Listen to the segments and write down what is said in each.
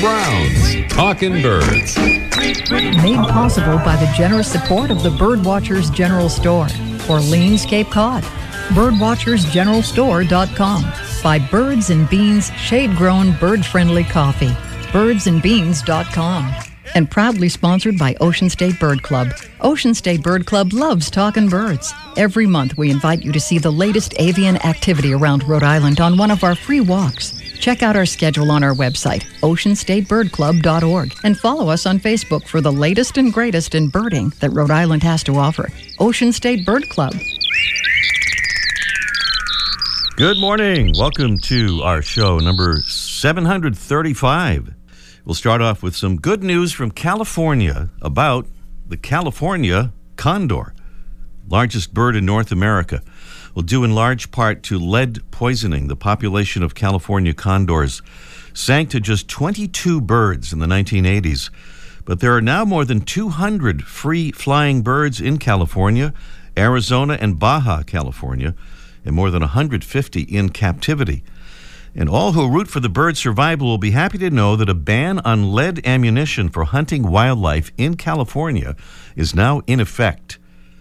Brown's Talking Birds. Made possible by the generous support of the Birdwatchers General Store, Orleans, Cape Cod. Birdwatchersgeneralstore.com. By Birds and Beans Shade Grown Bird Friendly Coffee. Birdsandbeans.com. And proudly sponsored by Ocean State Bird Club. Ocean State Bird Club loves talking birds. Every month, we invite you to see the latest avian activity around Rhode Island on one of our free walks. Check out our schedule on our website, oceanstatebirdclub.org, and follow us on Facebook for the latest and greatest in birding that Rhode Island has to offer. Ocean State Bird Club. Good morning. Welcome to our show number 735. We'll start off with some good news from California about the California condor, largest bird in North America. Will due in large part to lead poisoning. The population of California condors sank to just 22 birds in the 1980s, but there are now more than 200 free flying birds in California, Arizona, and Baja California and more than 150 in captivity. And all who root for the bird's survival will be happy to know that a ban on lead ammunition for hunting wildlife in California is now in effect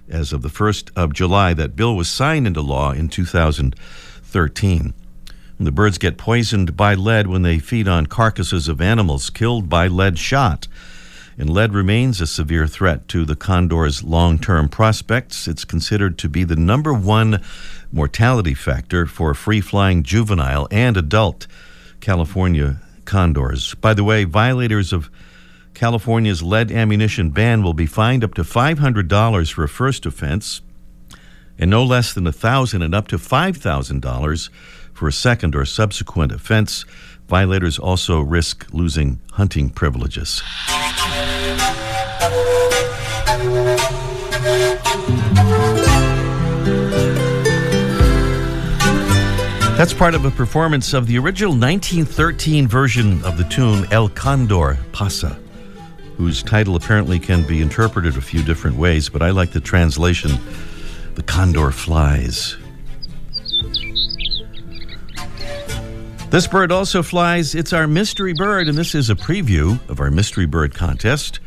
as of the 1st of July. That bill was signed into law in 2013. The birds get poisoned by lead when they feed on carcasses of animals killed by lead shot and lead remains a severe threat to the condor's long term prospects. It's considered to be the number one mortality factor for free flying juvenile and adult California condors. By the way, violators of California's lead ammunition ban will be fined up to $500 for a first offense and no less than 1,000 and up to $5,000 for a second or subsequent offense. Violators also risk losing hunting privileges. That's part of a performance of the original 1913 version of the tune El Condor Pasa, whose title apparently can be interpreted a few different ways, but I like the translation The Condor Flies. This bird also flies. It's our mystery bird, and this is a preview of our mystery bird contest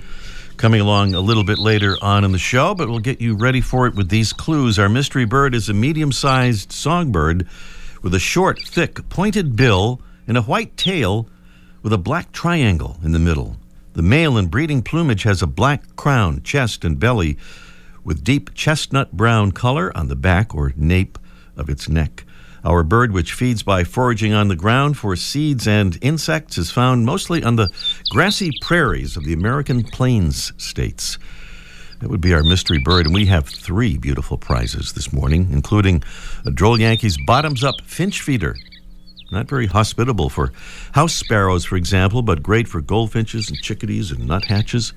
coming along a little bit later on in the show, but we'll get you ready for it with these clues. Our mystery bird is a medium sized songbird with a short, thick, pointed bill and a white tail with a black triangle in the middle. The male in breeding plumage has a black crown, chest, and belly with deep chestnut brown color on the back or nape of its neck. Our bird, which feeds by foraging on the ground for seeds and insects, is found mostly on the grassy prairies of the American Plains states. That would be our mystery bird, and we have three beautiful prizes this morning, including a Droll Yankees bottoms up finch feeder. Not very hospitable for house sparrows, for example, but great for goldfinches and chickadees and nuthatches.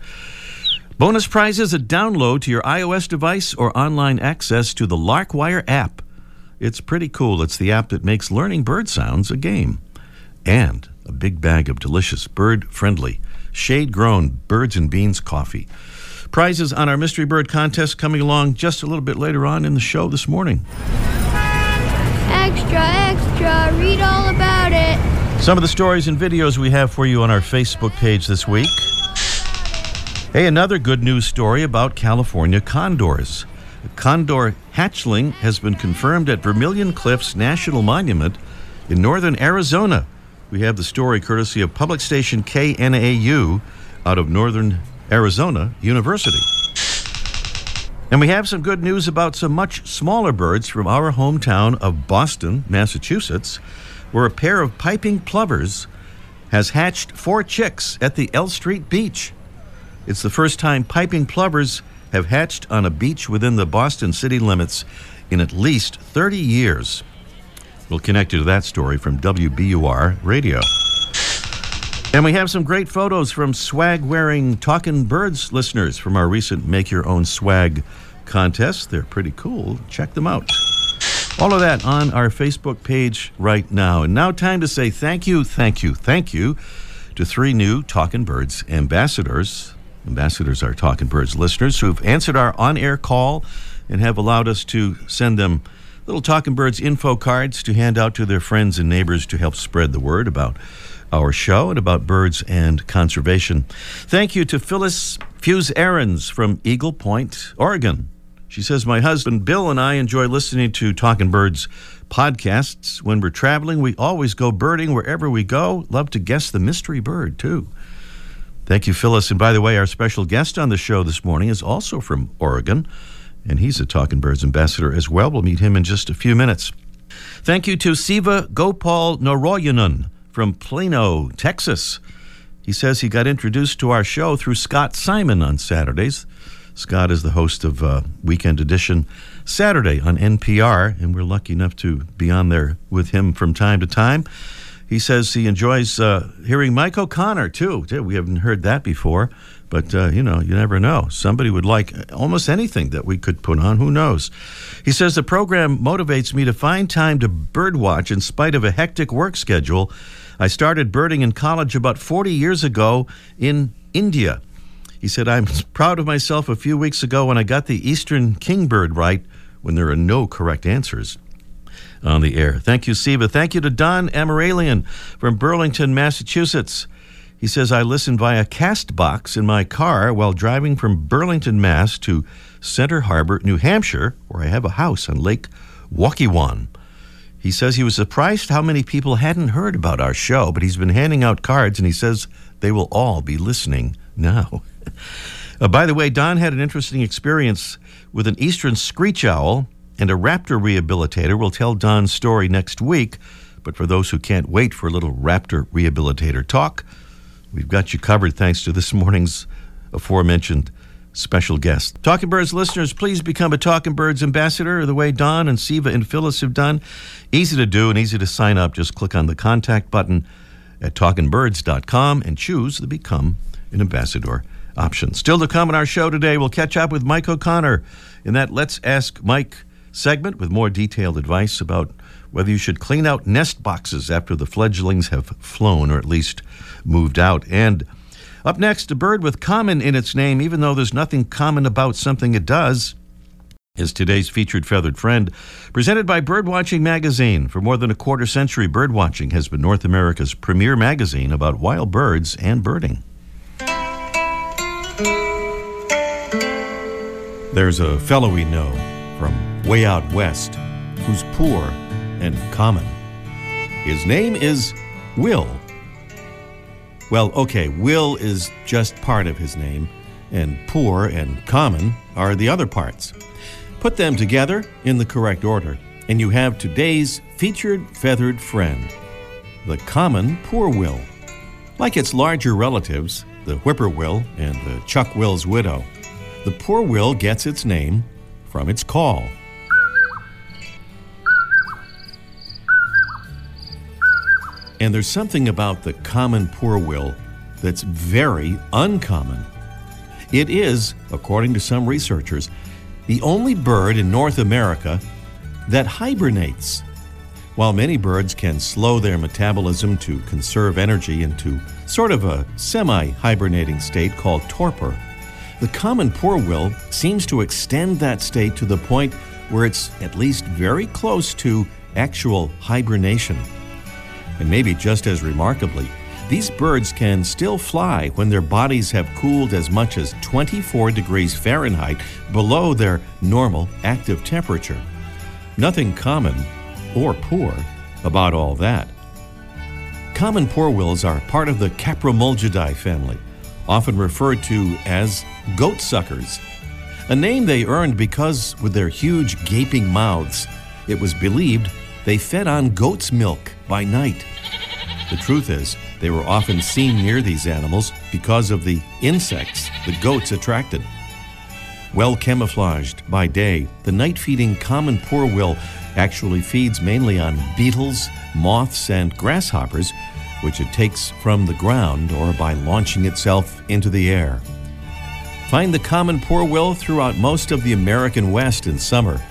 Bonus prizes a download to your iOS device or online access to the Larkwire app. It's pretty cool. It's the app that makes learning bird sounds a game. And a big bag of delicious bird friendly, shade grown birds and beans coffee. Prizes on our Mystery Bird contest coming along just a little bit later on in the show this morning. Extra, extra, read all about it. Some of the stories and videos we have for you on our Facebook page this week. Hey, another good news story about California condors. A condor hatchling has been confirmed at Vermilion Cliffs National Monument in northern Arizona. We have the story courtesy of public station KNAU out of northern Arizona University. And we have some good news about some much smaller birds from our hometown of Boston, Massachusetts, where a pair of piping plovers has hatched four chicks at the L Street Beach. It's the first time piping plovers have hatched on a beach within the Boston city limits in at least 30 years. We'll connect you to that story from WBUR Radio. And we have some great photos from swag wearing Talking Birds listeners from our recent Make Your Own Swag contest. They're pretty cool. Check them out. All of that on our Facebook page right now. And now, time to say thank you, thank you, thank you to three new Talking Birds ambassadors. Ambassadors are Talking Birds listeners who've answered our on air call and have allowed us to send them little Talking Birds info cards to hand out to their friends and neighbors to help spread the word about our show and about birds and conservation. Thank you to Phyllis Fuse Aarons from Eagle Point, Oregon. She says, My husband Bill and I enjoy listening to Talking Birds podcasts. When we're traveling, we always go birding wherever we go. Love to guess the mystery bird, too. Thank you, Phyllis. And by the way, our special guest on the show this morning is also from Oregon, and he's a Talking Birds ambassador as well. We'll meet him in just a few minutes. Thank you to Siva Gopal Narayanan from Plano, Texas. He says he got introduced to our show through Scott Simon on Saturdays. Scott is the host of uh, Weekend Edition Saturday on NPR, and we're lucky enough to be on there with him from time to time. He says he enjoys uh, hearing Mike O'Connor, too. We haven't heard that before, but uh, you know, you never know. Somebody would like almost anything that we could put on. Who knows? He says the program motivates me to find time to birdwatch in spite of a hectic work schedule. I started birding in college about 40 years ago in India. He said, I'm proud of myself a few weeks ago when I got the Eastern kingbird right when there are no correct answers on the air. Thank you, Siva. Thank you to Don Amaralian from Burlington, Massachusetts. He says, I listen via Castbox in my car while driving from Burlington, Mass to Center Harbor, New Hampshire, where I have a house on Lake Waukewan. He says he was surprised how many people hadn't heard about our show, but he's been handing out cards and he says they will all be listening now. Uh, by the way, Don had an interesting experience with an eastern screech owl and a raptor rehabilitator. We'll tell Don's story next week. But for those who can't wait for a little raptor rehabilitator talk, we've got you covered thanks to this morning's aforementioned special guest. Talking Birds listeners, please become a Talking Birds ambassador the way Don and Siva and Phyllis have done. Easy to do and easy to sign up. Just click on the contact button at talkingbirds.com and choose the Become an Ambassador option. Still to come on our show today, we'll catch up with Mike O'Connor in that Let's Ask Mike segment with more detailed advice about whether you should clean out nest boxes after the fledglings have flown or at least moved out. And up next, a bird with common in its name, even though there's nothing common about something it does, is today's featured feathered friend, presented by Birdwatching Magazine. For more than a quarter century, Birdwatching has been North America's premier magazine about wild birds and birding. There's a fellow we know from way out west who's poor and common. His name is Will. Well, okay, Will is just part of his name, and poor and common are the other parts. Put them together in the correct order, and you have today's featured feathered friend, the common poor will. Like its larger relatives, the whippoorwill and the chuck-will's widow, the poor will gets its name from its call. And there's something about the common poor will that's very uncommon. It is, according to some researchers, the only bird in North America that hibernates. While many birds can slow their metabolism to conserve energy into sort of a semi hibernating state called torpor, the common poor will seems to extend that state to the point where it's at least very close to actual hibernation. And maybe just as remarkably, these birds can still fly when their bodies have cooled as much as 24 degrees Fahrenheit below their normal active temperature. Nothing common or poor about all that. Common poorwills are part of the Caprimulgidae family, often referred to as goat suckers, a name they earned because, with their huge gaping mouths, it was believed they fed on goat's milk by night. The truth is, they were often seen near these animals because of the insects the goats attracted. Well camouflaged by day, the night feeding common poorwill actually feeds mainly on beetles, moths, and grasshoppers, which it takes from the ground or by launching itself into the air. Find the common poorwill throughout most of the American West in summer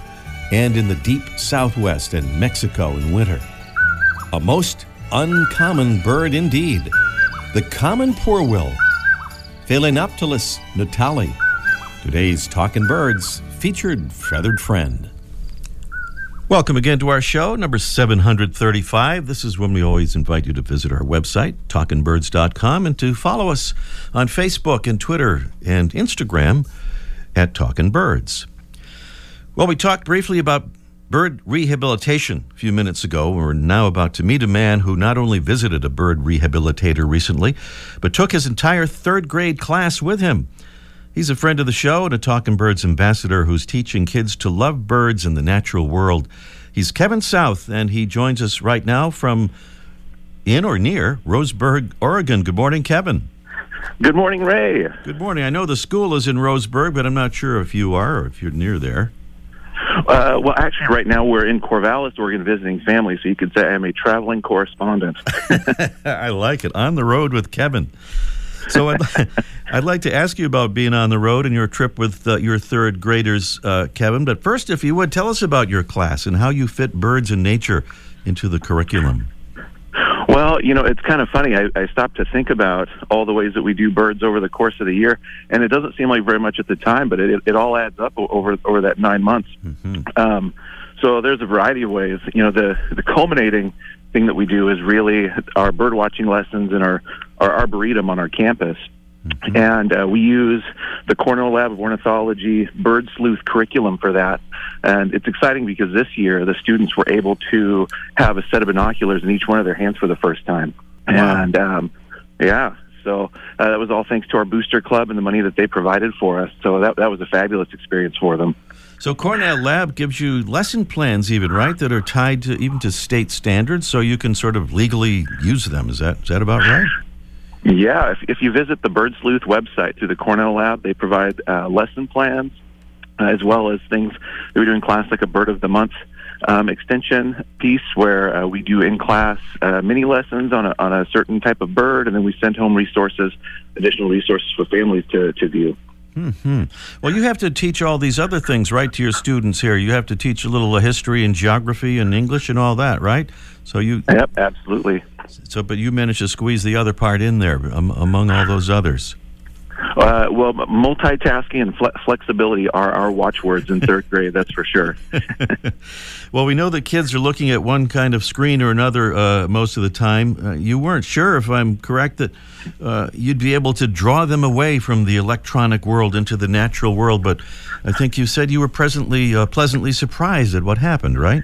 and in the deep Southwest and Mexico in winter. A most uncommon bird indeed, the common poorwill, Phalaenoptilus nuttallii, today's Talking Birds featured feathered friend. Welcome again to our show, number 735. This is when we always invite you to visit our website, talkingbirds.com, and to follow us on Facebook and Twitter and Instagram at Talkin' Birds. Well, we talked briefly about bird rehabilitation a few minutes ago. We're now about to meet a man who not only visited a bird rehabilitator recently, but took his entire third grade class with him. He's a friend of the show and a Talking Birds ambassador who's teaching kids to love birds and the natural world. He's Kevin South, and he joins us right now from in or near Roseburg, Oregon. Good morning, Kevin. Good morning, Ray. Good morning. I know the school is in Roseburg, but I'm not sure if you are or if you're near there. Uh, well, actually, right now we're in Corvallis, Oregon, visiting family, so you could say I'm a traveling correspondent. I like it. On the road with Kevin. So I'd, I'd like to ask you about being on the road and your trip with uh, your third graders, uh, Kevin. But first, if you would, tell us about your class and how you fit birds and nature into the curriculum. Well, you know, it's kind of funny. I, I stopped to think about all the ways that we do birds over the course of the year, and it doesn't seem like very much at the time, but it, it all adds up over over that nine months. Mm-hmm. Um, so there's a variety of ways. You know, the the culminating thing that we do is really our bird watching lessons and our our arboretum on our campus. Mm-hmm. And uh, we use the Cornell Lab of Ornithology Bird Sleuth curriculum for that. And it's exciting because this year the students were able to have a set of binoculars in each one of their hands for the first time. Wow. And um, yeah, so uh, that was all thanks to our booster club and the money that they provided for us. So that that was a fabulous experience for them. So Cornell Lab gives you lesson plans, even right, that are tied to even to state standards, so you can sort of legally use them. Is that is that about right? Yeah, if, if you visit the Bird Sleuth website through the Cornell Lab, they provide uh, lesson plans uh, as well as things we do in class, like a Bird of the Month um, extension piece where uh, we do in class uh, mini lessons on a, on a certain type of bird, and then we send home resources, additional resources for families to, to view. Hmm. Well, you have to teach all these other things, right, to your students here. You have to teach a little history and geography and English and all that, right? So you. Yep, absolutely. So, but you managed to squeeze the other part in there um, among all those others. Uh, well, multitasking and fle- flexibility are our watchwords in third grade. That's for sure. well, we know that kids are looking at one kind of screen or another uh, most of the time. Uh, you weren't sure, if I'm correct, that uh, you'd be able to draw them away from the electronic world into the natural world. But I think you said you were presently uh, pleasantly surprised at what happened, right?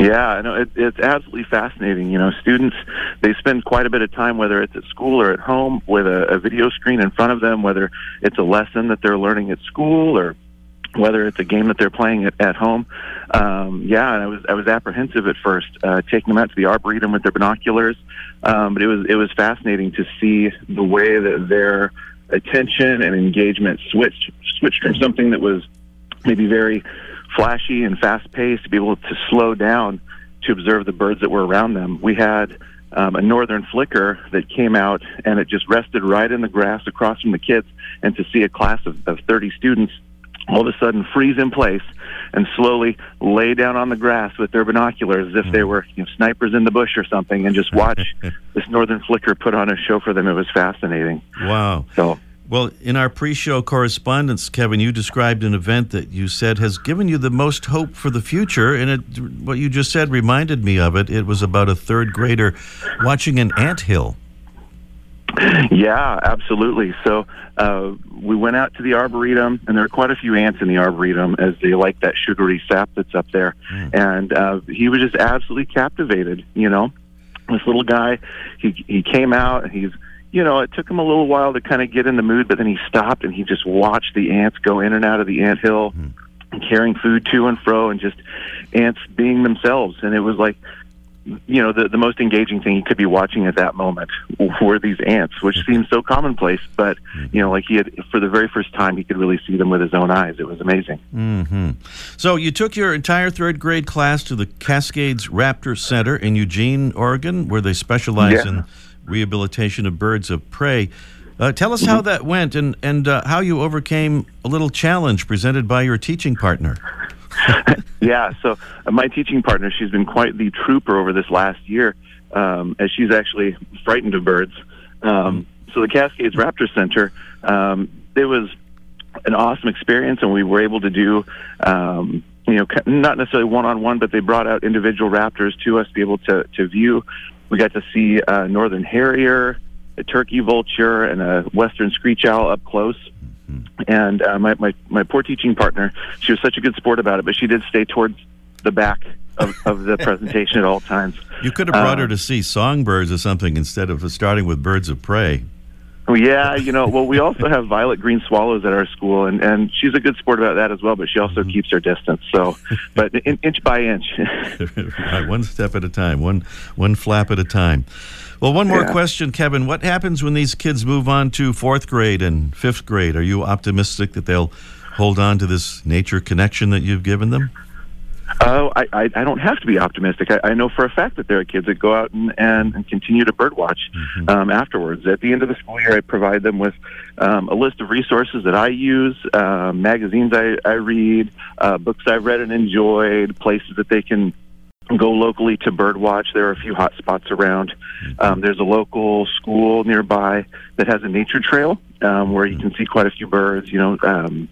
Yeah, no, it, it's absolutely fascinating. You know, students they spend quite a bit of time, whether it's at school or at home, with a, a video screen in front of them, whether it's a lesson that they're learning at school or whether it's a game that they're playing at, at home. Um, yeah, and I was I was apprehensive at first, uh, taking them out to the arboretum with their binoculars, um, but it was it was fascinating to see the way that their attention and engagement switched switched from something that was maybe very flashy and fast paced, to be able to slow down to observe the birds that were around them. We had um, a northern flicker that came out and it just rested right in the grass across from the kids. And to see a class of, of 30 students all of a sudden freeze in place and slowly lay down on the grass with their binoculars as if they were you know, snipers in the bush or something and just watch this northern flicker put on a show for them. It was fascinating. Wow. So well, in our pre show correspondence, Kevin, you described an event that you said has given you the most hope for the future. And it, what you just said reminded me of it. It was about a third grader watching an ant hill. Yeah, absolutely. So uh, we went out to the arboretum, and there are quite a few ants in the arboretum as they like that sugary sap that's up there. Mm. And uh, he was just absolutely captivated. You know, this little guy, he he came out, he's you know, it took him a little while to kind of get in the mood, but then he stopped and he just watched the ants go in and out of the ant hill, mm. and carrying food to and fro, and just ants being themselves. And it was like, you know, the the most engaging thing he could be watching at that moment were these ants, which seems so commonplace, but mm-hmm. you know, like he had for the very first time, he could really see them with his own eyes. It was amazing. Mm-hmm. So you took your entire third grade class to the Cascades Raptor Center in Eugene, Oregon, where they specialize yeah. in rehabilitation of birds of prey. Uh, tell us how that went and, and uh, how you overcame a little challenge presented by your teaching partner. yeah, so uh, my teaching partner, she's been quite the trooper over this last year, um, as she's actually frightened of birds. Um, so the Cascades Raptor Center, um, it was an awesome experience, and we were able to do um, you know, not necessarily one on one, but they brought out individual raptors to us to be able to to view. We got to see a northern harrier, a turkey vulture, and a western screech owl up close. Mm-hmm. And uh, my, my my poor teaching partner, she was such a good sport about it, but she did stay towards the back of, of the presentation at all times. You could have brought uh, her to see songbirds or something instead of starting with birds of prey. Oh, yeah, you know, well, we also have violet green swallows at our school, and and she's a good sport about that as well. But she also mm-hmm. keeps her distance. So, but in, inch by inch, right, one step at a time, one one flap at a time. Well, one more yeah. question, Kevin. What happens when these kids move on to fourth grade and fifth grade? Are you optimistic that they'll hold on to this nature connection that you've given them? Oh, I, I, I don't have to be optimistic. I, I know for a fact that there are kids that go out and, and, and continue to birdwatch mm-hmm. um, afterwards. At the end of the school year, I provide them with um, a list of resources that I use, uh, magazines I, I read, uh, books I've read and enjoyed, places that they can go locally to birdwatch. There are a few hot spots around. Mm-hmm. Um, there's a local school nearby that has a nature trail um, where you can see quite a few birds. You know, um,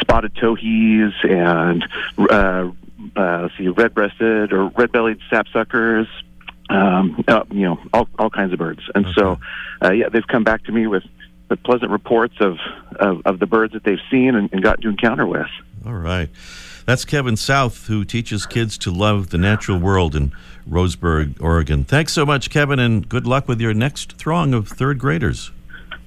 spotted towhees and uh, uh, see red-breasted or red-bellied sapsuckers, um, uh, you know, all, all kinds of birds. And okay. so, uh, yeah, they've come back to me with, with pleasant reports of, of, of the birds that they've seen and, and gotten to encounter with. All right. That's Kevin South, who teaches kids to love the natural world in Roseburg, Oregon. Thanks so much, Kevin, and good luck with your next throng of third graders.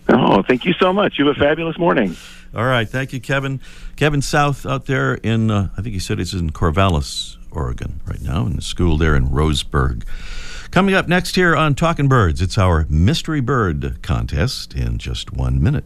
Oh, thank you so much. You have a fabulous morning. All right. Thank you, Kevin. Kevin South out there in, uh, I think he said he's in Corvallis, Oregon right now, in the school there in Roseburg. Coming up next here on Talking Birds, it's our Mystery Bird contest in just one minute.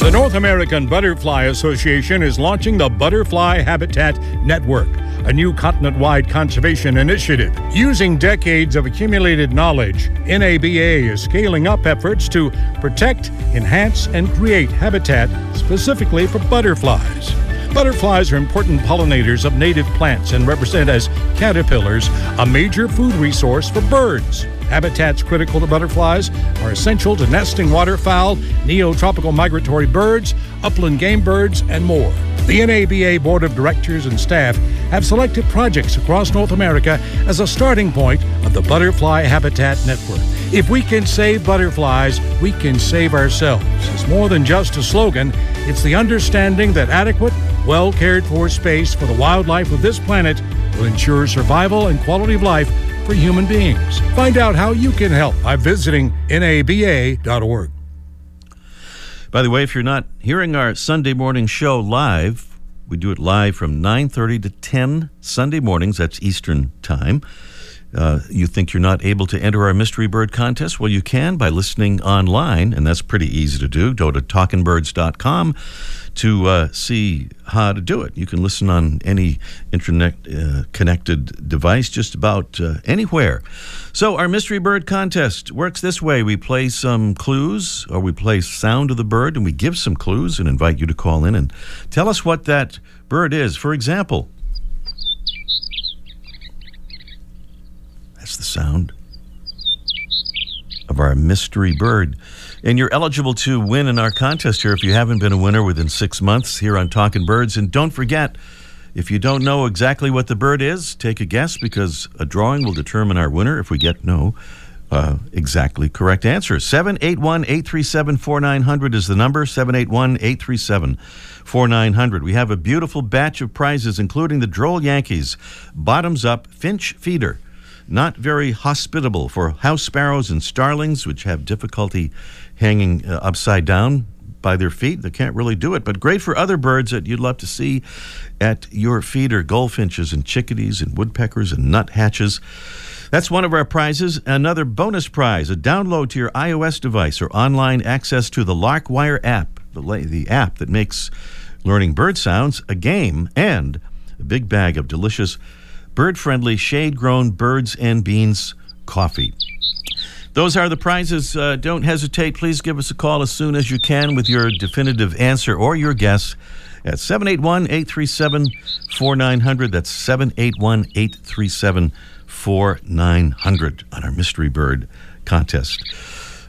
The North American Butterfly Association is launching the Butterfly Habitat Network, a new continent wide conservation initiative. Using decades of accumulated knowledge, NABA is scaling up efforts to protect, enhance, and create habitat specifically for butterflies. Butterflies are important pollinators of native plants and represent as caterpillars a major food resource for birds. Habitats critical to butterflies are essential to nesting waterfowl, neotropical migratory birds, upland game birds, and more. The NABA Board of Directors and staff have selected projects across North America as a starting point of the Butterfly Habitat Network. If we can save butterflies, we can save ourselves. It's more than just a slogan, it's the understanding that adequate, well cared for space for the wildlife of this planet will ensure survival and quality of life for human beings. Find out how you can help by visiting naba.org. By the way, if you're not hearing our Sunday morning show live, we do it live from 9:30 to 10 Sunday mornings. That's Eastern Time. Uh, you think you're not able to enter our mystery bird contest? Well, you can by listening online, and that's pretty easy to do. Go to talkingbirds.com to uh, see how to do it. You can listen on any internet uh, connected device, just about uh, anywhere. So, our mystery bird contest works this way we play some clues, or we play sound of the bird, and we give some clues and invite you to call in and tell us what that bird is. For example, that's the sound of our mystery bird. And you're eligible to win in our contest here if you haven't been a winner within six months here on Talking Birds. And don't forget, if you don't know exactly what the bird is, take a guess because a drawing will determine our winner if we get no uh, exactly correct answer. 781 837 4900 is the number 781 837 4900. We have a beautiful batch of prizes, including the Droll Yankees Bottoms Up Finch Feeder not very hospitable for house sparrows and starlings, which have difficulty hanging uh, upside down by their feet. They can't really do it, but great for other birds that you'd love to see at your feeder goldfinches and chickadees and woodpeckers and nuthatches. That's one of our prizes. Another bonus prize a download to your iOS device or online access to the Larkwire app, the, the app that makes learning bird sounds a game, and a big bag of delicious bird friendly, shade grown birds and beans coffee. Those are the prizes. Uh, don't hesitate. Please give us a call as soon as you can with your definitive answer or your guess at 781 837 4900. That's 781 837 4900 on our Mystery Bird contest.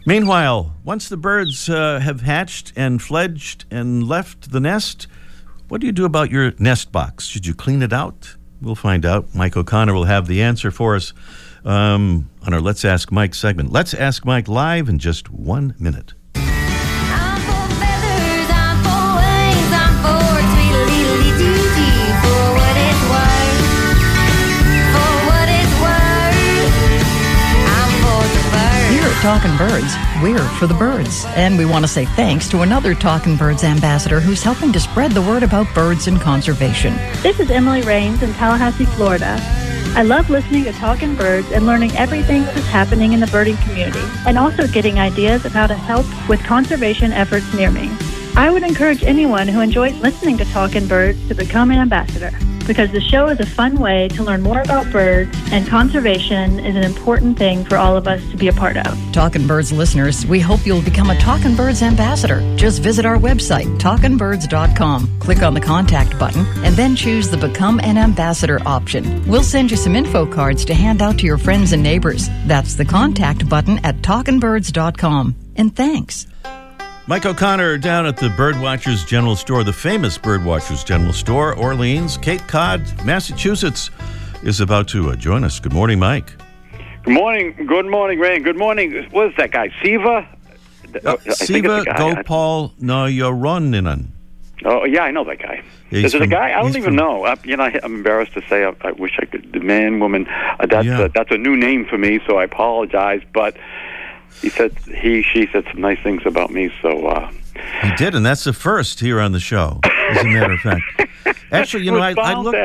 Meanwhile, once the birds uh, have hatched and fledged and left the nest, What do you do about your nest box? Should you clean it out? We'll find out. Mike O'Connor will have the answer for us um, on our Let's Ask Mike segment. Let's Ask Mike live in just one minute. Talking Birds, we're for the birds. And we want to say thanks to another Talking Birds ambassador who's helping to spread the word about birds and conservation. This is Emily Rains in Tallahassee, Florida. I love listening to Talking Birds and learning everything that is happening in the birding community, and also getting ideas of how to help with conservation efforts near me. I would encourage anyone who enjoys listening to Talking Birds to become an ambassador, because the show is a fun way to learn more about birds, and conservation is an important thing for all of us to be a part of. Talking Birds listeners, we hope you'll become a Talking Birds ambassador. Just visit our website, talkingbirds.com, click on the contact button, and then choose the Become an Ambassador option. We'll send you some info cards to hand out to your friends and neighbors. That's the contact button at talkingbirds.com. And thanks. Mike O'Connor down at the Birdwatchers General Store, the famous Birdwatchers General Store, Orleans, Cape Cod, Massachusetts, is about to uh, join us. Good morning, Mike. Good morning. Good morning, Ray. Good morning. What is that guy? Siva? Uh, I think it's Siva. Gopal Nayaroninen. Oh, yeah, I know that guy. He's is it a guy? I don't even from- know. I, you know, I, I'm embarrassed to say. I, I wish I could. The man, woman. Uh, that's Yeah. uh, that's a new name for me, so I apologize. But he said he, she said some nice things about me. So uh, He did, and that's the first here on the show, as a matter of fact. Actually, you know, I, I looked.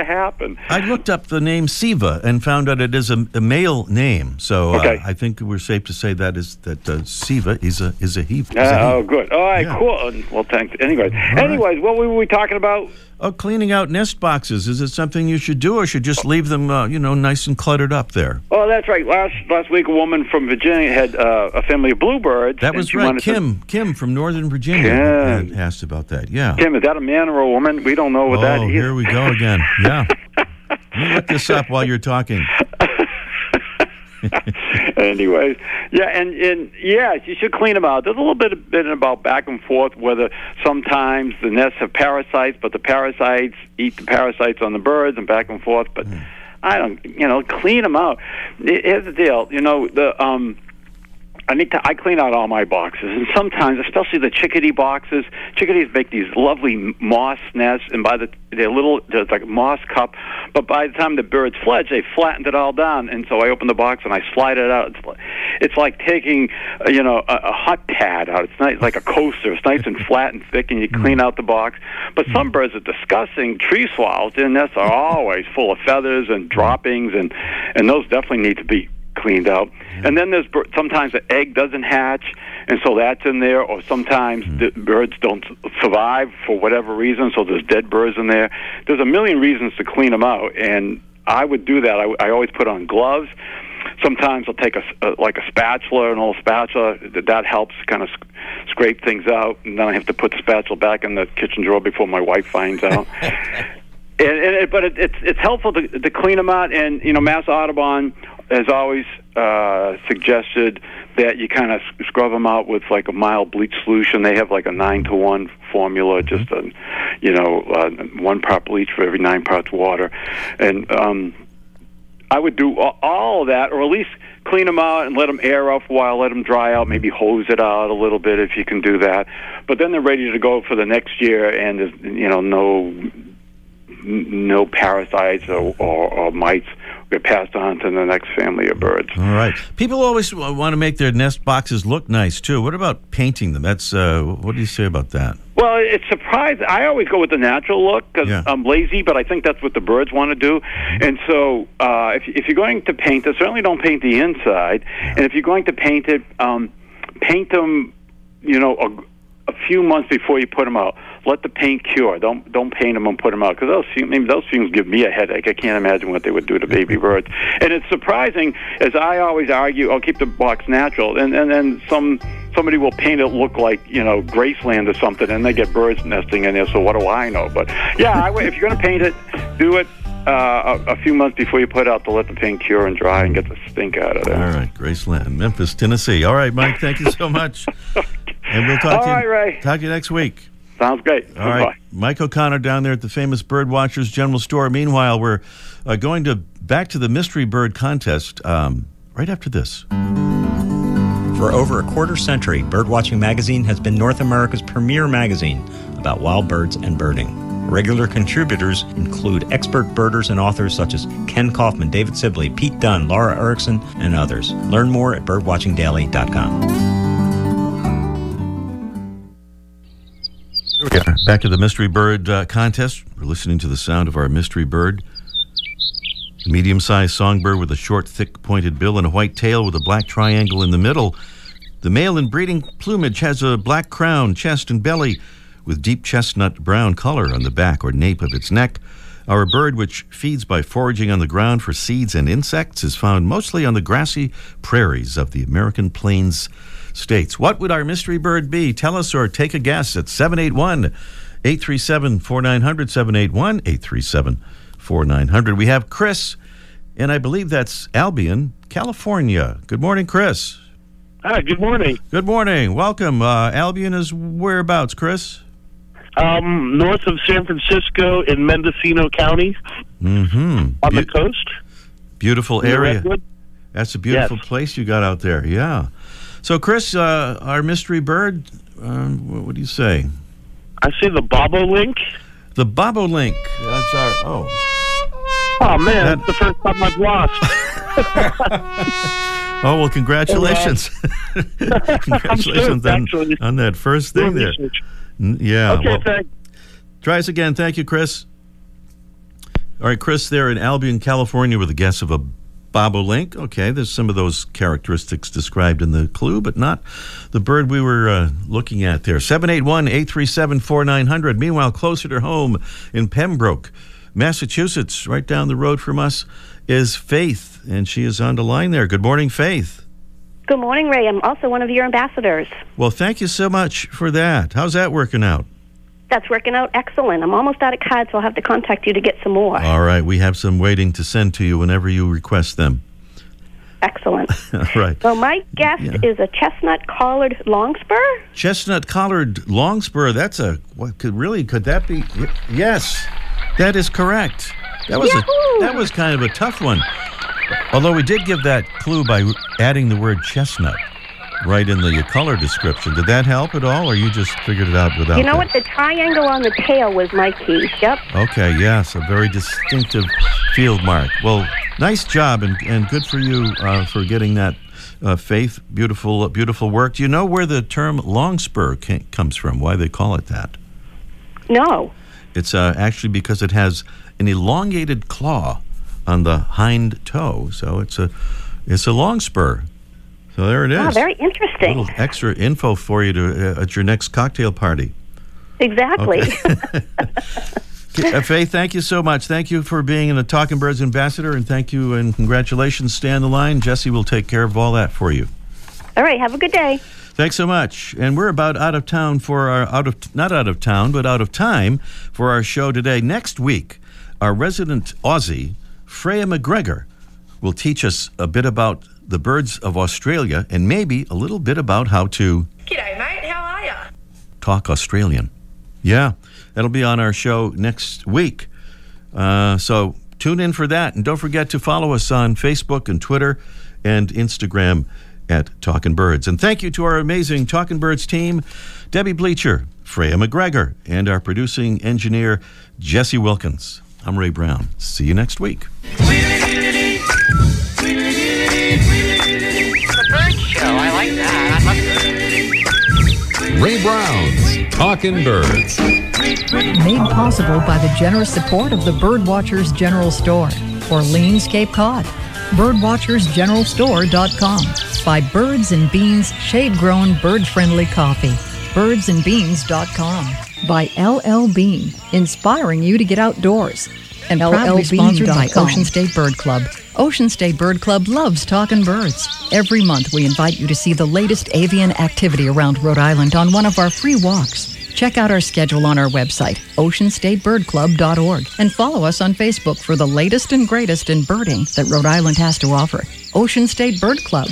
I looked up the name Siva and found out it is a, a male name. So uh, I think we're safe to say that is that uh, Siva is a is a he. is a Uh, he. oh, good. All right, Yeah. cool. Well, thanks. Anyways, right. anyways, what were we talking about? Oh, cleaning out nest boxes is it something you should do, or should just leave them, uh, you know, nice and cluttered up there? Oh, that's right. Last last week, a woman from Virginia had uh, a family of bluebirds. That was right. wanted to- Kim, Kim from Northern Virginia Had asked about that. Yeah. Kim, is that a man or a woman? We don't know what that oh, is. here we go again. Yeah. Let me look this up while you're talking. Anyways, yeah, and and yes, you should clean them out. There's a little bit, of, bit about back and forth whether sometimes the nests have parasites, but the parasites eat the parasites on the birds, and back and forth. But I don't, you know, clean them out. Here's the deal, you know, the um. I need to. I clean out all my boxes, and sometimes, especially the chickadee boxes, chickadees make these lovely moss nests, and by the they're little, there's like a moss cup, but by the time the birds fledge, they flattened it all down, and so I open the box and I slide it out. It's like, it's like taking, uh, you know, a, a hot pad out. It's nice, like a coaster. It's nice and flat and thick, and you clean out the box. But some birds are disgusting. Tree swallows, their nests are always full of feathers and droppings, and and those definitely need to be cleaned out. Mm-hmm. And then there's sometimes the egg doesn't hatch, and so that's in there. Or sometimes mm-hmm. the birds don't survive for whatever reason, so there's dead birds in there. There's a million reasons to clean them out, and I would do that. I, I always put on gloves. Sometimes I'll take a, a- like a spatula, an old spatula. That that helps kind of sc- scrape things out, and then I have to put the spatula back in the kitchen drawer before my wife finds out. And, and it, but it, it's it's helpful to, to clean them out. And you know, Mass Audubon has always uh, suggested that you kind of scrub them out with like a mild bleach solution. They have like a nine to one formula, just a you know uh, one part bleach for every nine parts water. And um, I would do all of that, or at least clean them out and let them air out for a while, let them dry out, maybe hose it out a little bit if you can do that. But then they're ready to go for the next year, and there's you know no no parasites or, or, or mites get passed on to the next family of birds. All right. People always want to make their nest boxes look nice too. What about painting them? That's uh, what do you say about that? Well, it's surprising. I always go with the natural look because Yeah. I'm lazy, but I think that's what the birds want to do. And so, uh, if if you're going to paint it, certainly don't paint the inside. And if you're going to paint it, um, paint them, you know, a, a few months before you put them out. Let the paint cure. Don't don't paint them and put them out because those fumes, maybe those fumes give me a headache. I can't imagine what they would do to baby birds. And it's surprising, as I always argue, I'll keep the box natural, and and then some somebody will paint it look like you know Graceland or something, and they get birds nesting in there. So what do I know? But yeah, I, if you're going to paint it, do it uh, a, a few months before you put out to let the paint cure and dry and get the stink out of All there. right, Graceland, Memphis, Tennessee. All right, Mike. Thank you so much. And we'll talk All to you. right, Ray. Talk to you next week. Sounds great. All right, Mike O'Connor down there at the famous Bird Watchers General Store. Meanwhile, we're uh, going to back to the mystery bird contest um, right after this. For over a quarter century, Birdwatching Magazine has been North America's premier magazine about wild birds and birding. Regular contributors include expert birders and authors such as Kenn Kaufman, David Sibley, Pete Dunne, Laura Erickson, and others. Learn more at birdwatchingdaily.com. Here we are, back to the mystery bird uh, contest. We're listening to the sound of our mystery bird. A medium sized songbird with a short, thick, pointed bill and a white tail with a black triangle in the middle. The male in breeding plumage has a black crown, chest, and belly with deep chestnut brown color on the back or nape of its neck. Our bird, which feeds by foraging on the ground for seeds and insects, is found mostly on the grassy prairies of the American Plains states. What would our mystery bird be? Tell us or take a guess at 781 837 4900. 781 837 4900. We have Chris, and I believe that's Albion, California. Good morning, Chris. Hi, good morning. Good morning. Welcome. Uh, Albion is whereabouts, Chris? Um, north of San Francisco in Mendocino County Mm-hmm. on the coast. Beautiful area. That's a beautiful Yes. place you got out there. Yeah. So, Chris, uh, our mystery bird, um, what, what do you say? I see the bobolink. The bobolink. That's our. Oh. Oh man, That- that's the first time I've lost. Oh well, congratulations! congratulations on, actually. on that first thing there. Yeah. okay, well, thanks. try us again. Thank you, Chris. All right, Chris, there in Albion, California, with a guess of a bobolink. Okay, there's some of those characteristics described in the clue, but not the bird we were uh, looking at there. 781 837 4900. Meanwhile, closer to home in Pembroke, Massachusetts, right down the road from us, is Faith, and she is on the line there. Good morning, Faith. Good morning, Ray. I'm also one of your ambassadors. Well, thank you so much for that. How's that working out? That's working out excellent. I'm almost out of cards, so I'll have to contact you to get some more. All right, we have some waiting to send to you whenever you request them. Excellent. All right. Well, my guest is a chestnut collared longspur. Chestnut collared longspur. That's a what could really could that be? Yes, that is correct. That was a that was kind of a tough one. Although we did give that clue by adding the word chestnut right in the color description. Did that help at all, or you just figured it out without? you know that? what? The triangle on the tail was my key. Yep. Okay, yes, a very distinctive field mark. Well, nice job, and, and good for you uh, for getting that, uh, Faith. Beautiful, beautiful work. Do you know where the term longspur ca- comes from? Why they call it that? No. It's uh, actually because it has an elongated claw on the hind toe, so it's a it's a longspur. So there it is. Ah, very interesting. A Little extra info for you to uh, at your next cocktail party. Exactly. Uh, Faith, thank you so much. Thank you for being a Talking Birds ambassador, and thank you and congratulations. Stay on the line. Jesse will take care of all that for you. All right. Have a good day. Thanks so much. And we're about out of town for our out of not out of town, but out of time for our show today. Next week, our resident Aussie, Freya McGregor, will teach us a bit about the birds of Australia and maybe a little bit about how to G'day, mate. How are ya? talk Australian. Yeah, that'll be on our show next week. Uh, so tune in for that. And don't forget to follow us on Facebook and Twitter and Instagram at Talkin' Birds. And thank you to our amazing Talkin' Birds team Debbie Bleacher, Freya McGregor, and our producing engineer, Jesse Wilkins. I'm Ray Brown. See you next week. Ray Brown's Talking Birds. Made possible by the generous support of the Birdwatchers General Store, Orleans, Cape Cod. Birdwatchersgeneralstore.com. By Birds and Beans Shade Grown Bird Friendly Coffee. Birdsandbeans.com. By LL Bean, inspiring you to get outdoors. And proudly sponsored by Ocean State Bird Club. Ocean State Bird Club loves talking birds. Every month, we invite you to see the latest avian activity around Rhode Island on one of our free walks. Check out our schedule on our website, oceanstatebirdclub.org, and follow us on Facebook for the latest and greatest in birding that Rhode Island has to offer. Ocean State Bird Club,